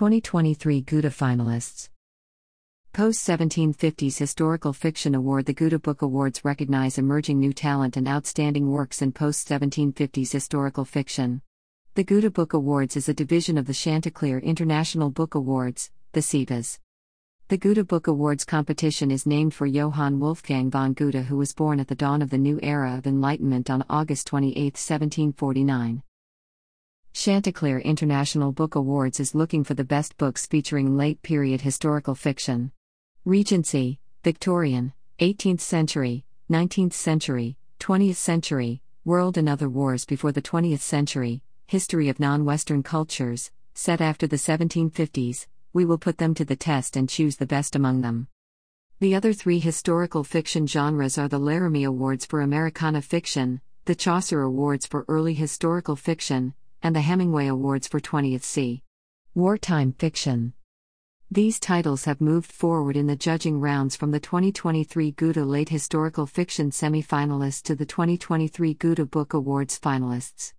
2023 Goethe finalists. Post 1750s Historical Fiction Award The Goethe Book Awards recognize emerging new talent and outstanding works in post 1750s historical fiction. The Goethe Book Awards is a division of the Chanticleer International Book Awards, the CIBAs. The Goethe Book Awards competition is named for Johann Wolfgang von Goethe, who was born at the dawn of the new era of enlightenment on August 28, 1749. Chanticleer International Book Awards is looking for the best books featuring late period historical fiction. Regency, Victorian, 18th century, 19th century, 20th century, World and Other Wars before the 20th century, History of Non Western Cultures, set after the 1750s, we will put them to the test and choose the best among them. The other three historical fiction genres are the Laramie Awards for Americana Fiction, the Chaucer Awards for Early Historical Fiction, and the Hemingway Awards for 20th C. Wartime Fiction. These titles have moved forward in the judging rounds from the 2023 Goethe Late Historical Fiction semi-finalists to the 2023 Goethe Book Awards finalists.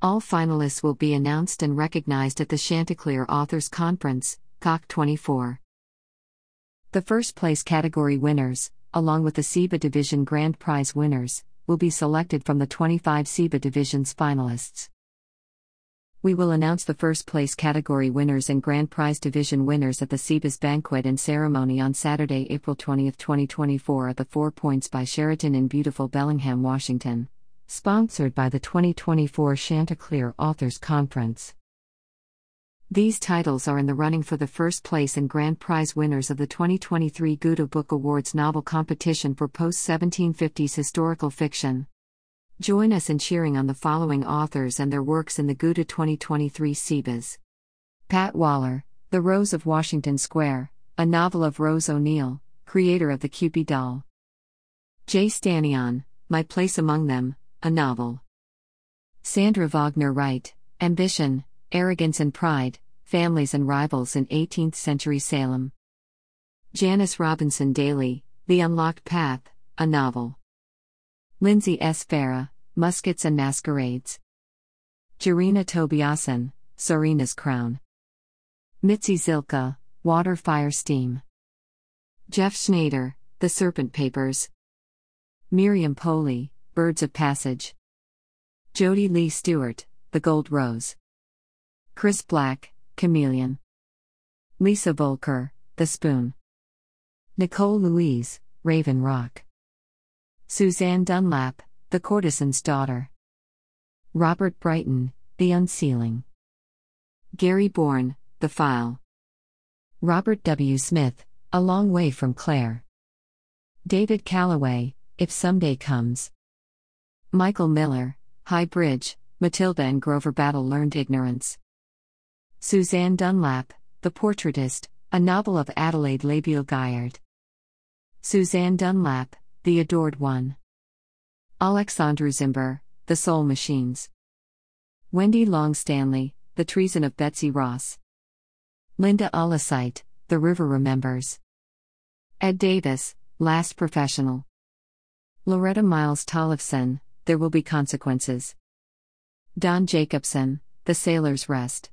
All finalists will be announced and recognized at the Chanticleer Authors Conference, CAC 24. The first place category winners, along with the CIBA Division Grand Prize winners, will be selected from the 25 CIBA Division's finalists. We will announce the first place category winners and Grand Prize Division winners at the CIBA's banquet and ceremony on Saturday, April 20, 2024, at the Four Points by Sheraton in beautiful Bellingham, Washington. Sponsored by the 2024 Chanticleer Authors Conference. These titles are in the running for the first place and grand prize winners of the 2023 Goethe Book Awards novel competition for post 1750s historical fiction. Join us in cheering on the following authors and their works in the Goethe 2023 CIBAs. Pat Waller, The Rose of Washington Square, a novel of Rose O'Neill, creator of the Kewpie doll. Jay Stanion, My Place Among Them, a novel. Sandra Wagner Wright, Ambition, Arrogance and Pride, Families and Rivals in 18th Century Salem. Janice Robinson Daly, The Unlocked Path, a novel. Lindsay S. Farah, Muskets and Masquerades. Jarina Tobiasen, Serena's Crown. Mitzi Zilka, Water Fire Steam. Jeff Schneider, The Serpent Papers. Miriam Poley, Birds of Passage. Jody Lee Stewart, The Gold Rose. Chris Black, Chameleon. Lisa Volker, The Spoon. Nicole Louise, Raven Rock. Susanne Dunlap, The Courtesan's Daughter. Robert Brighton, The Unsealing. Gary Bourne, The File. Robert W. Smith, A Long Way from Claire. David Calloway, If Someday Comes. Michael Miller, High Bridge, Matilda and Grover Battle Learned Ignorance. Susanne Dunlap, The Portraitist, a novel of Adelaide Labiel Gaillard. Susanne Dunlap, The Adored One. Alexandru Zimber, The Soul Machines. Wendy Long Stanley, The Treason of Betsy Ross. Linda Olasite, The River Remembers. Ed Davis, Last Professional. Loretta Miles Tollefson, There Will Be Consequences. Don Jacobson, The Sailor's Rest.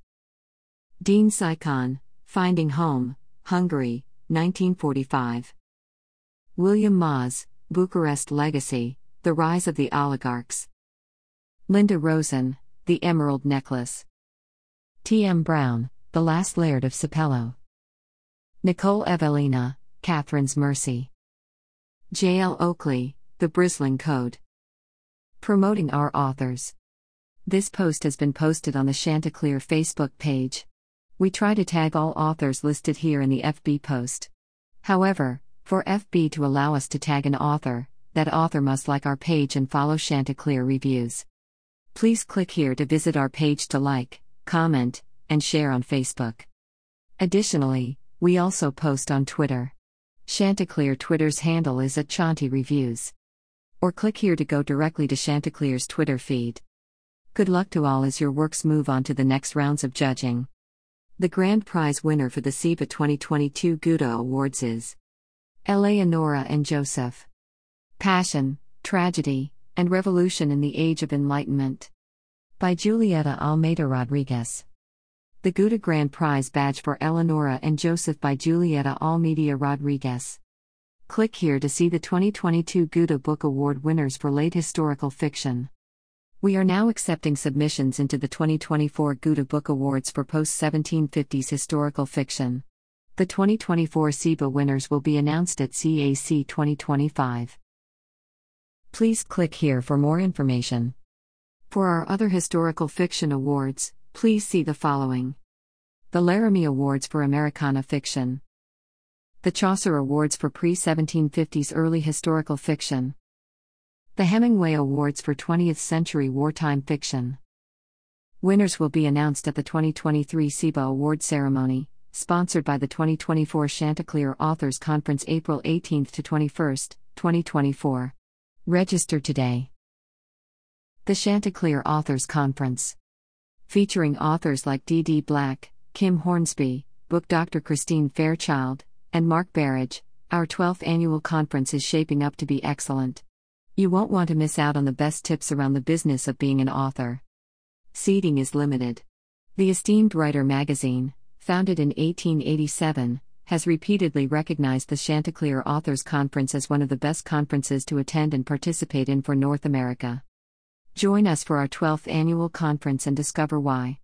Dean Sikon, Finding Home, Hungary, 1945. William Maas, Bucharest Legacy, The Rise of the Oligarchs. Linda Rosen, The Emerald Necklace. T.M. Brown, The Last Laird of Sapelo. Nicole Evelina, Catherine's Mercy. J.L. Oakley, The Bristling Code. Promoting our authors. This post has been posted on the Chanticleer Facebook page. We try to tag all authors listed here in the FB post. However, for FB to allow us to tag an author, that author must like our page and follow Chanticleer reviews. Please click here to visit our page to like, comment, and share on Facebook. Additionally, we also post on Twitter. Chanticleer Twitter's handle is at Chanti Reviews. Or click here to go directly to Chanticleer's Twitter feed. Good luck to all as your works move on to the next rounds of judging. The grand prize winner for the CIBA 2022 Goethe Awards is Eleonora and Joseph. Passion, Tragedy, and Revolution in the Age of Enlightenment. By Julieta Almeida Rodriguez. The Goethe Grand Prize badge for Eleonora and Joseph by Julieta Almeida Rodriguez. Click here to see the 2022 Goethe Book Award winners for late historical fiction. We are now accepting submissions into the 2024 Goethe Book Awards for post 1750s historical fiction. The 2024 CIBA winners will be announced at CAC 2025. Please click here for more information. For our other historical fiction awards, please see the following The Laramie Awards for Americana Fiction. The Chaucer Awards for Pre 1750s Early Historical Fiction. The Hemingway Awards for 20th Century Wartime Fiction. Winners will be announced at the 2023 CIBA Award Ceremony, sponsored by the 2024 Chanticleer Authors Conference April 18 to 21, 2024. Register today. The Chanticleer Authors Conference. Featuring authors like D.D. Black, Kim Hornsby, book Dr. Christine Fairchild, and Mark Berridge, our 12th annual conference is shaping up to be excellent. You won't want to miss out on the best tips around the business of being an author. Seating is limited. The esteemed Writer magazine, founded in 1887, has repeatedly recognized the Chanticleer Authors Conference as one of the best conferences to attend and participate in for North America. Join us for our 12th annual conference and discover why.